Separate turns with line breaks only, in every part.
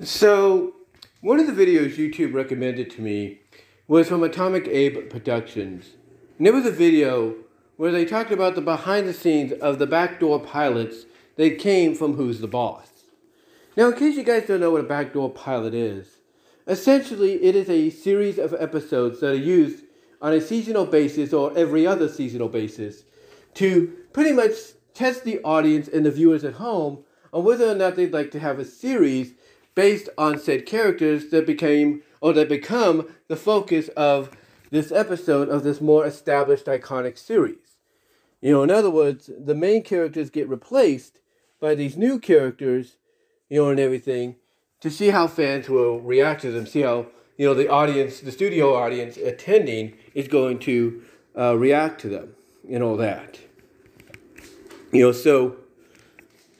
So, one of the videos YouTube recommended to me was from Atomic Abe Productions. And it was a video where they talked about the behind the scenes of the backdoor pilots that came from Who's the Boss. Now, in case you guys don't know what a backdoor pilot is, essentially it is a series of episodes that are used on a seasonal basis or every other seasonal basis to pretty much test the audience and the viewers at home on whether or not they'd like to have a series based on said characters that became or that become the focus of this episode of this more established iconic series. You know, in other words, the main characters get replaced by these new characters, you know, and everything to see how fans will react to them, see how, you know, the audience, the studio audience attending is going to uh, react to them and all that. You know, so,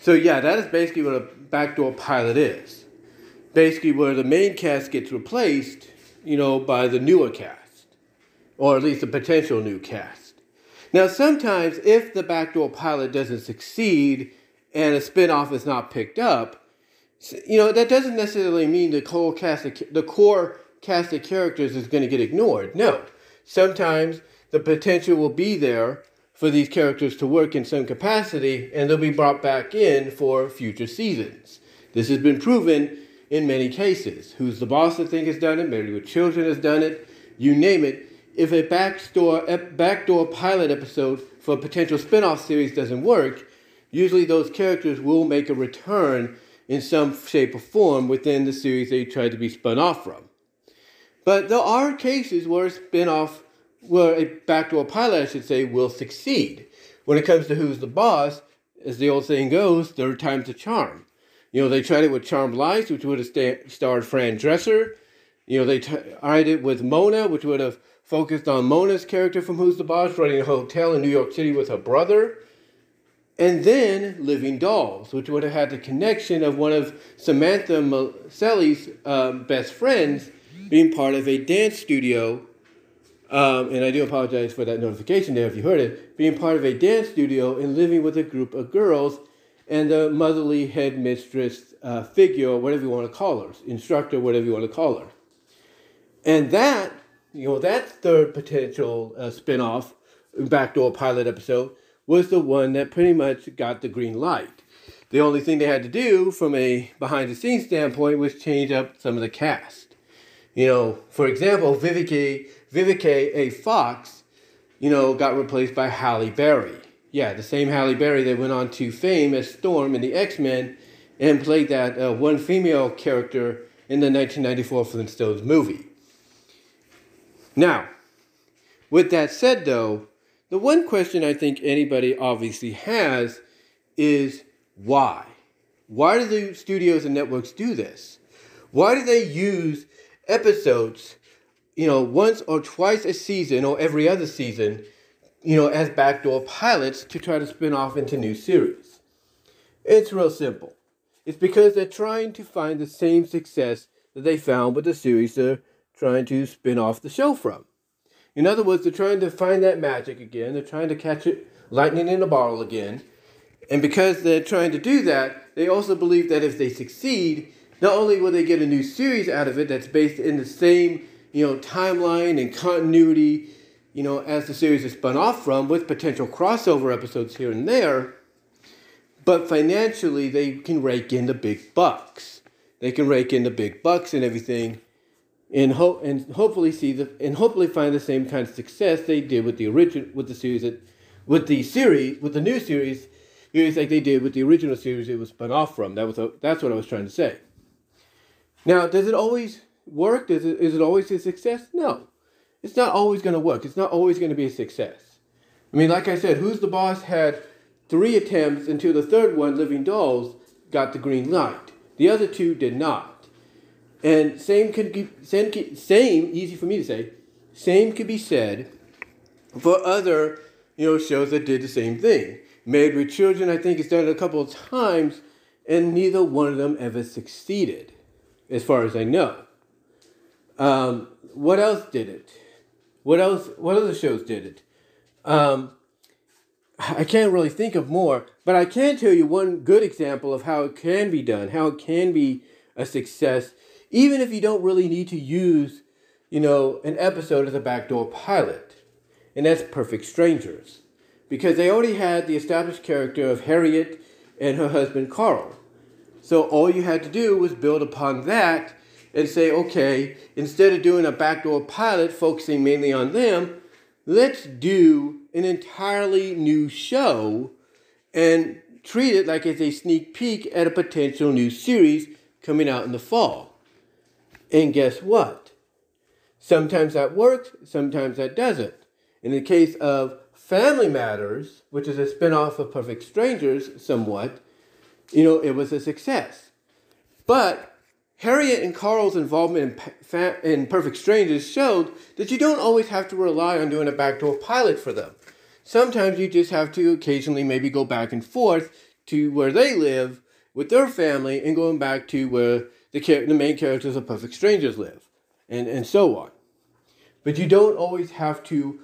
so yeah, that is basically what a backdoor pilot is basically where the main cast gets replaced, you know, by the newer cast, or at least a potential new cast. Now, sometimes if the backdoor pilot doesn't succeed and a spinoff is not picked up, you know, that doesn't necessarily mean the core cast of, the core cast of characters is going to get ignored. No, sometimes the potential will be there for these characters to work in some capacity, and they'll be brought back in for future seasons. This has been proven in many cases. Who's the Boss, I think, has done it. Married with Children has done it. You name it. If a backdoor, backdoor pilot episode for a potential spin-off series doesn't work, usually those characters will make a return in some shape or form within the series they tried to be spun off from. But there are cases where a spin-off, where a backdoor pilot, I should say, will succeed. When it comes to Who's the Boss, as the old saying goes, third time's a charm. You know, they tried it with Charmed Life, which would have sta- starred Fran Drescher. You know, they t- tried it with Mona, which would have focused on Mona's character from Who's the Boss, running a hotel in New York City with her brother. And then Living Dolls, which would have had the connection of one of Samantha Micelli's um, best friends being part of a dance studio. Um, and I do apologize for that notification there if you heard it. Being part of a dance studio and living with a group of girls and the motherly headmistress uh, figure, whatever you want to call her, instructor, whatever you want to call her. And that, you know, that third potential uh, spin-off, backdoor pilot episode, was the one that pretty much got the green light. The only thing they had to do from a behind the scenes standpoint was change up some of the cast. You know, for example, Vivica, Vivica A. Fox, you know, got replaced by Halle Berry. Yeah, the same Halle Berry that went on to fame as Storm in the X Men and played that uh, one female character in the 1994 Flintstones movie. Now, with that said, though, the one question I think anybody obviously has is why? Why do the studios and networks do this? Why do they use episodes, you know, once or twice a season or every other season you know, as backdoor pilots to try to spin off into new series. It's real simple. It's because they're trying to find the same success that they found with the series they're trying to spin off the show from. In other words, they're trying to find that magic again. They're trying to catch it lightning in a bottle again. And because they're trying to do that, they also believe that if they succeed, not only will they get a new series out of it that's based in the same, you know, timeline and continuity you know, as the series is spun off from, with potential crossover episodes here and there. But financially, they can rake in the big bucks. They can rake in the big bucks and everything, and hope and hopefully see the and hopefully find the same kind of success they did with the original with the series that, with the series with the new series, series like they did with the original series it was spun off from. That was a, that's what I was trying to say. Now, does it always work? Does it is it always a success? No it's not always going to work. It's not always going to be a success. I mean, like I said, Who's the Boss had three attempts until the third one, Living Dolls, got the green light. The other two did not. And same could be, same, same easy for me to say, same could be said for other you know shows that did the same thing. Married with Children, I think, has done it a couple of times, and neither one of them ever succeeded, as far as I know. Um, what else did it? What else? What other shows did it? Um, I can't really think of more, but I can tell you one good example of how it can be done, how it can be a success, even if you don't really need to use, you know, an episode as a backdoor pilot. And that's Perfect Strangers. Because they already had the established character of Harriet and her husband Carl. So all you had to do was build upon that and say, okay, instead of doing a backdoor pilot focusing mainly on them, let's do an entirely new show and treat it like it's a sneak peek at a potential new series coming out in the fall. And guess what? Sometimes that works, sometimes that doesn't. In the case of Family Matters, which is a spin-off of Perfect Strangers somewhat, you know, it was a success. But Harriet and Carl's involvement in, in Perfect Strangers showed that you don't always have to rely on doing a backdoor pilot for them. Sometimes you just have to occasionally maybe go back and forth to where they live with their family and going back to where the, the main characters of Perfect Strangers live, and, and so on. But you don't always have to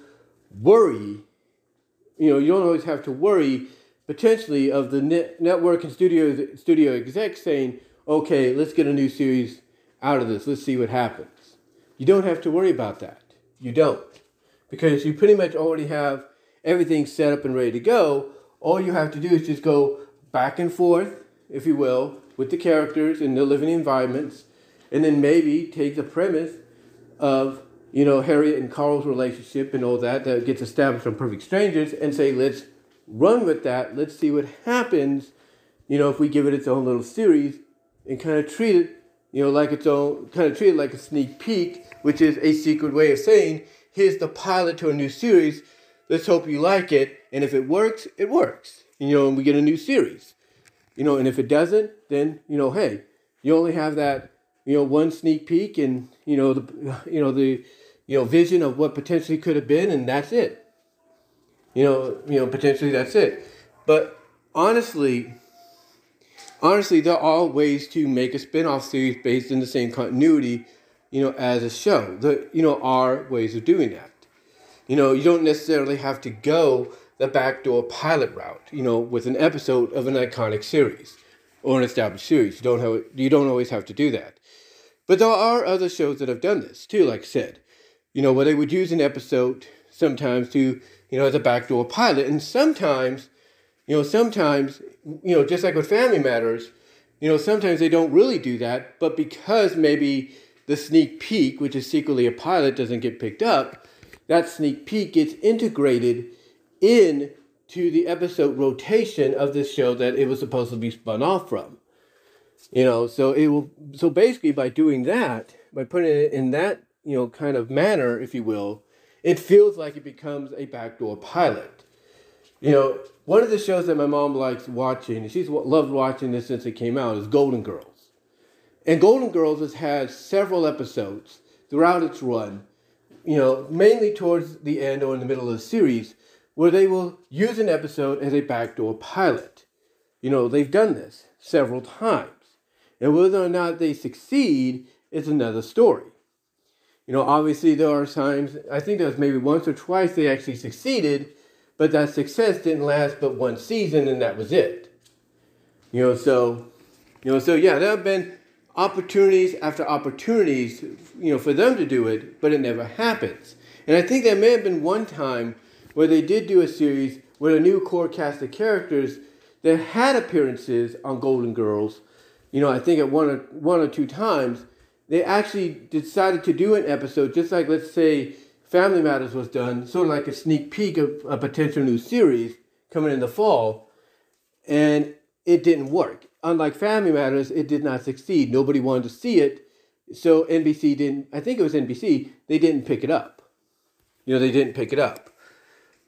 worry, you know, you don't always have to worry potentially of the net, network and studio, studio execs saying, okay, let's get a new series out of this. Let's see what happens. You don't have to worry about that. You don't. Because you pretty much already have everything set up and ready to go. All you have to do is just go back and forth, if you will, with the characters and the living environments, and then maybe take the premise of, you know, Harriet and Carl's relationship and all that that gets established on Perfect Strangers and say, let's run with that. Let's see what happens, you know, if we give it its own little series and kind of treat it, you know, like its own, kind of treat it like a sneak peek, which is a secret way of saying, here's the pilot to a new series. Let's hope you like it. And if it works, it works. You know, and we get a new series. You know, and if it doesn't, then, you know, hey, you only have that, you know, one sneak peek and, you know, the, you know, the, you know, vision of what potentially could have been, and that's it. You know, you know, potentially that's it. But honestly, honestly, there are ways to make a spin-off series based in the same continuity, you know, as a show. The you know are ways of doing that. You know, you don't necessarily have to go the backdoor pilot route. You know, with an episode of an iconic series or an established series, you don't have you don't always have to do that. But there are other shows that have done this too. Like I said, you know, where they would use an episode sometimes to you know as a backdoor pilot, and sometimes you know, sometimes, you know, just like with Family Matters, you know, sometimes they don't really do that, but because maybe the sneak peek, which is secretly a pilot, doesn't get picked up, that sneak peek gets integrated in to the episode rotation of this show that it was supposed to be spun off from. You know, so it will so basically by doing that, by putting it in that, you know, kind of manner, if you will, it feels like it becomes a backdoor pilot. You know, one of the shows that my mom likes watching, and she's loved watching this since it came out, is Golden Girls. And Golden Girls has had several episodes throughout its run, you know, mainly towards the end or in the middle of the series, where they will use an episode as a backdoor pilot. You know, they've done this several times. And whether or not they succeed is another story. You know, obviously there are times, I think there was maybe once or twice they actually succeeded, but that success didn't last but one season, and that was it. You know, so, you know, so yeah, there have been opportunities after opportunities, you know, for them to do it, but it never happens. And I think there may have been one time where they did do a series with a new core cast of characters that had appearances on Golden Girls. You know, I think at one or one or two times, they actually decided to do an episode, just like let's say Family Matters was done, sort of like a sneak peek of a potential new series coming in the fall, and it didn't work. Unlike Family Matters, it did not succeed. Nobody wanted to see it, so NBC didn't. I think it was NBC. They didn't pick it up. You know, they didn't pick it up.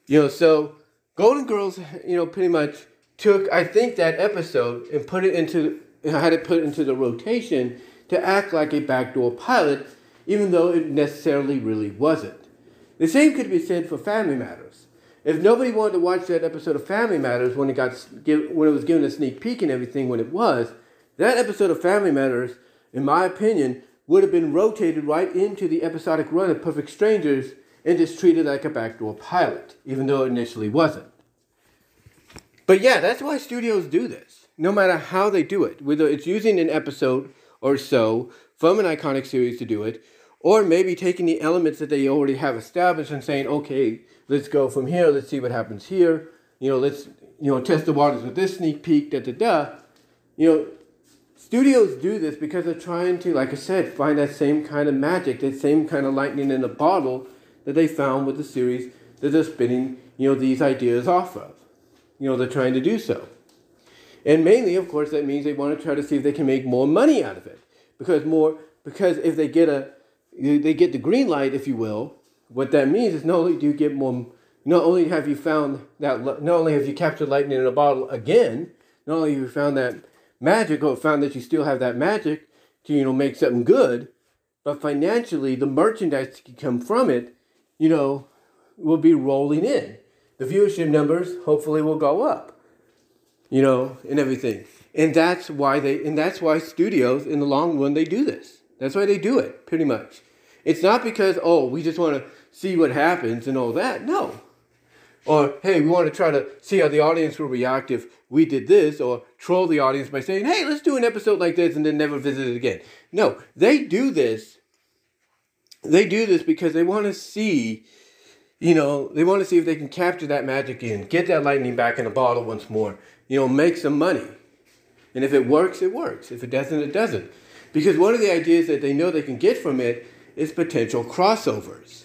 You know, so Golden Girls, you know, pretty much took I think that episode and put it into had it put into the rotation to act like a backdoor pilot, even though it necessarily really wasn't. The same could be said for Family Matters. If nobody wanted to watch that episode of Family Matters when it got when it was given a sneak peek and everything when it was, that episode of Family Matters, in my opinion, would have been rotated right into the episodic run of Perfect Strangers and just treated like a backdoor pilot, even though it initially wasn't. But yeah, that's why studios do this. No matter how they do it, whether it's using an episode or so from an iconic series to do it, or maybe taking the elements that they already have established and saying, okay, let's go from here, let's see what happens here, you know, let's you know test the waters with this sneak peek, da da da. You know, studios do this because they're trying to, like I said, find that same kind of magic, that same kind of lightning in a bottle that they found with the series that they're spinning, you know, these ideas off of. You know, they're trying to do so. And mainly, of course, that means they want to try to see if they can make more money out of it. Because more because if they get a they get the green light, if you will, what that means is not only do you get more not only have you found that not only have you captured lightning in a bottle again, not only have you found that magic or found that you still have that magic to you know make something good, but financially the merchandise that can come from it, you know, will be rolling in. The viewership numbers hopefully will go up. You know, and everything. And that's why they and that's why studios in the long run they do this. That's why they do it, pretty much. It's not because, oh, we just want to see what happens and all that. No. Or, hey, we want to try to see how the audience will react if we did this, or troll the audience by saying, hey, let's do an episode like this and then never visit it again. No, they do this. They do this because they want to see, you know, they want to see if they can capture that magic in, get that lightning back in a bottle once more, you know, make some money. And if it works, it works. If it doesn't, it doesn't. Because one of the ideas that they know they can get from it is potential crossovers.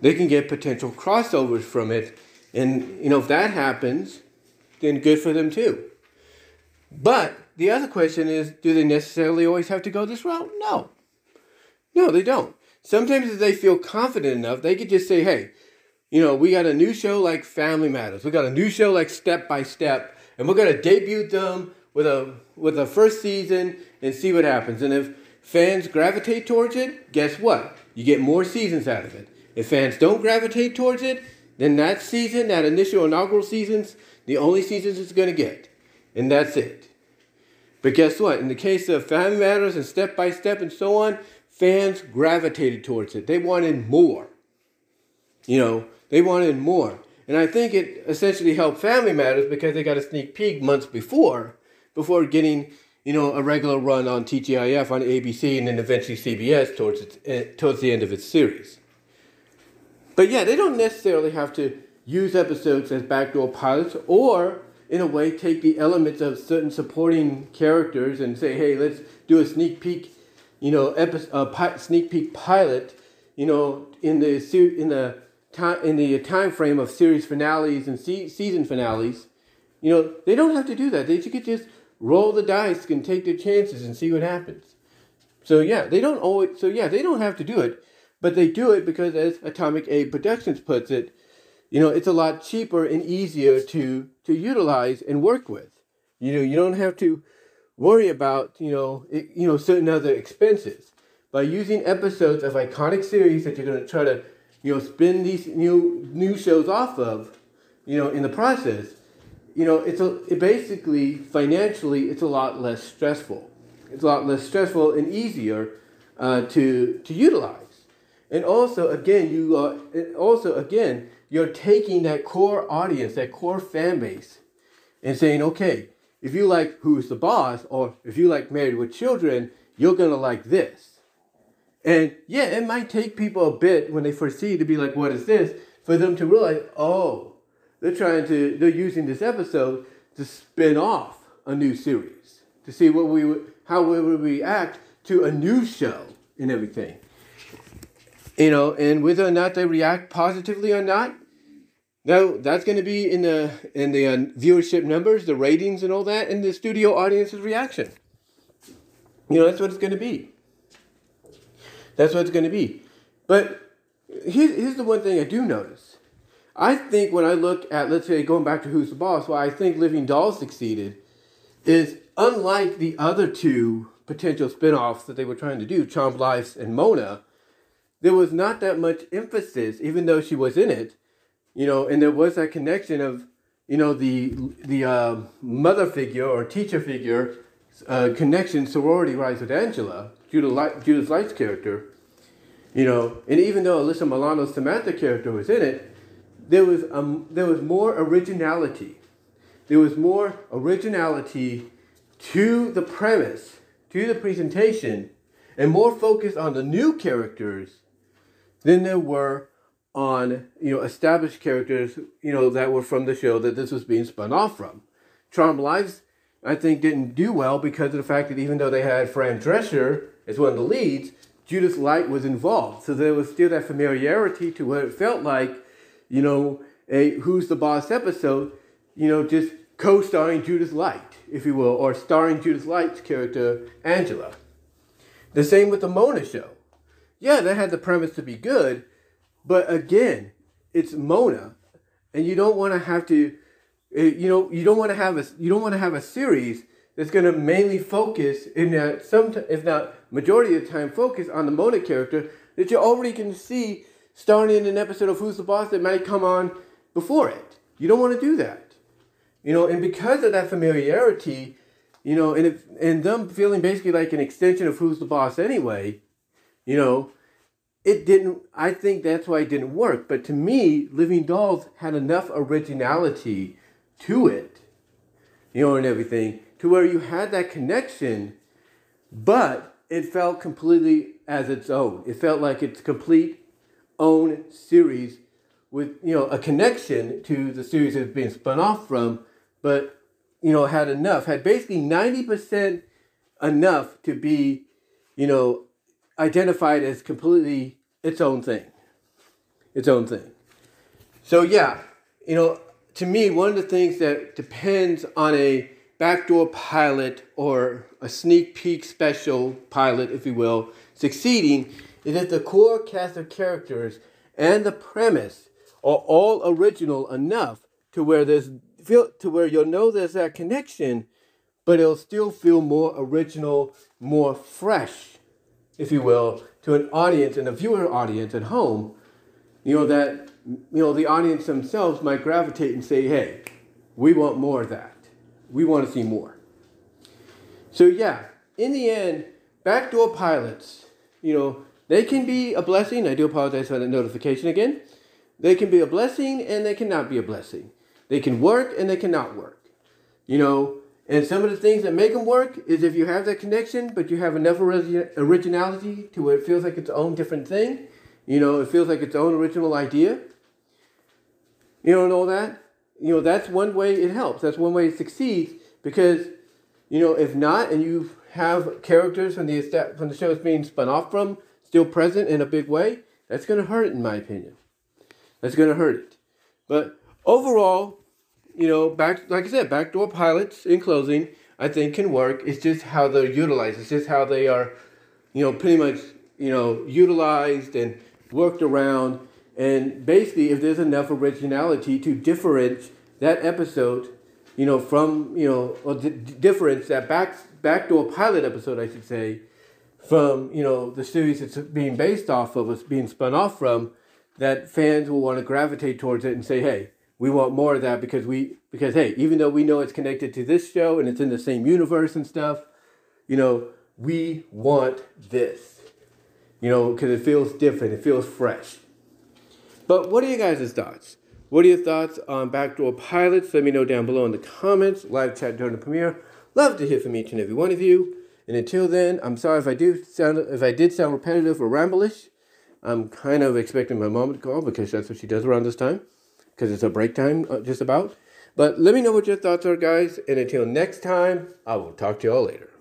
They can get potential crossovers from it. And, you know, if that happens, then good for them too. But the other question is do they necessarily always have to go this route? No. No, they don't. Sometimes if they feel confident enough, they could just say, hey, you know, we got a new show like Family Matters. We got a new show like Step by Step, and we're going to debut them with a with a first season and see what happens. And if fans gravitate towards it, guess what? You get more seasons out of it. If fans don't gravitate towards it, then that season, that initial inaugural season's the only seasons it's going to get. And that's it. But guess what? In the case of Family Matters and Step by Step and so on, fans gravitated towards it. They wanted more. You know, they wanted more. And I think it essentially helped Family Matters because they got a sneak peek months before before getting you know a regular run on TGIF on ABC and then eventually CBS towards its, uh, towards the end of its series. But yeah, they don't necessarily have to use episodes as backdoor pilots or in a way take the elements of certain supporting characters and say, hey, let's do a sneak peek, you know, episode, uh, pi- sneak peek pilot, you know, in the in the time in the time frame of series finales and se- season finales. You know, they don't have to do that. They could just roll the dice and take their chances and see what happens. So yeah, they don't always. So yeah, they don't have to do it, but they do it because, as Atomic Abe Productions puts it, you know, it's a lot cheaper and easier to to utilize and work with. You know, you don't have to worry about you know it, you know certain other expenses by using episodes of iconic series that you're going to try to you know spin these new new shows off of. You know, in the process you know, it's a it basically financially it's a lot less stressful. It's a lot less stressful and easier uh, to to utilize. And also, again, you are, also again you're taking that core audience, that core fan base, and saying, okay, if you like Who's the Boss, or if you like Married with Children, you're gonna like this. And yeah, it might take people a bit when they first see to be like, what is this? For them to realize, oh, they're trying to, they're using this episode to spin off a new series to see what we how we would react to a new show and everything. You know, and whether or not they react positively or not, no, that's going to be in the in the uh, viewership numbers, the ratings, and all that, and the studio audience's reaction. You know, that's what it's going to be. That's what it's going to be. But here's, here's the one thing I do notice I think when I look at, let's say, going back to Who's the Boss, why I think Living Dolls succeeded is unlike the other two potential spin-offs that they were trying to do, Charmed Lives and Mona, there was not that much emphasis, even though she was in it, you know, and there was that connection of, you know, the the uh, mother figure or teacher figure uh, connection, sorority rise with Angela, Judith Light, Light's character, you know, and even though Alyssa Milano's Samantha character was in it, there was, um, there was more originality. There was more originality to the premise, to the presentation and more focus on the new characters than there were on you know established characters you know that were from the show that this was being spun off from. Charmed Lives, I think, didn't do well because of the fact that even though they had Fran Drescher as one of the leads, Judith Light was involved. So there was still that familiarity to what it felt like, you know, a Who's the Boss episode, you know, just co starring Judith Light, if you will, or starring Judith Light's character, Angela. The same with the Mona show. Yeah, that had the premise to be good, but again, it's Mona, and you don't want to have to, eh, you know, you don't want to have a, you don't want to have a series that's going to mainly focus in that some, if not majority of the time, focus on the Mona character that you already can see starting in an episode of Who's the Boss that might come on before it. You don't want to do that, you know, and because of that familiarity, you know, and if, and them feeling basically like an extension of Who's the Boss anyway, you know, it didn't. I think that's why it didn't work. But to me, Living Dolls had enough originality to it, you know, and everything to where you had that connection, but it felt completely as its own. It felt like its complete own series with you know a connection to the series it's being spun off from, but you know had enough, had basically ninety percent enough to be, you know, identified as completely its own thing. Its own thing. So yeah, you know, to me, one of the things that depends on a backdoor pilot or a sneak peek special pilot, if you will, succeeding is that the core cast of characters and the premise are all original enough to where there's feel to where you'll know there's that connection, but it'll still feel more original, more fresh, if you will, to an audience and a viewer audience at home. You know that you know the audience themselves might gravitate and say, "Hey, we want more of that." we want to see more. So yeah, in the end, backdoor pilots, you know, they can be a blessing. I do apologize for the notification again. They can be a blessing and they cannot be a blessing. They can work and they cannot work. You know, and some of the things that make them work is if you have that connection, but you have enough originality to where it feels like its own different thing. You know, it feels like its own original idea. You know, and all that you know, that's one way it helps. That's one way it succeeds because, you know, if not, and you have characters from the from the show it's being spun off from still present in a big way, that's going to hurt in my opinion. That's going to hurt it. But overall, you know, back like I said, backdoor pilots in closing, I think can work. It's just how they're utilized. It's just how they are, you know, pretty much, you know, utilized and worked around and basically, if there's enough originality to differentiate that episode, you know, from, you know, or d- difference that back, backdoor pilot episode, I should say, from, you know, the series it's being based off of, it's being spun off from, that fans will want to gravitate towards it and say, hey, we want more of that because we, because hey, even though we know it's connected to this show and it's in the same universe and stuff, you know, we want this, you know, because it feels different, it feels fresh. But what are you guys' thoughts? What are your thoughts on backdoor pilots? Let me know down below in the comments. Live chat during the premiere. Love to hear from each and every one of you. And until then, I'm sorry if I do sound if I did sound repetitive or ramblish. I'm kind of expecting my mom to call because that's what she does around this time, because it's a break time uh, just about. But let me know what your thoughts are, guys. And until next time, I will talk to y'all later.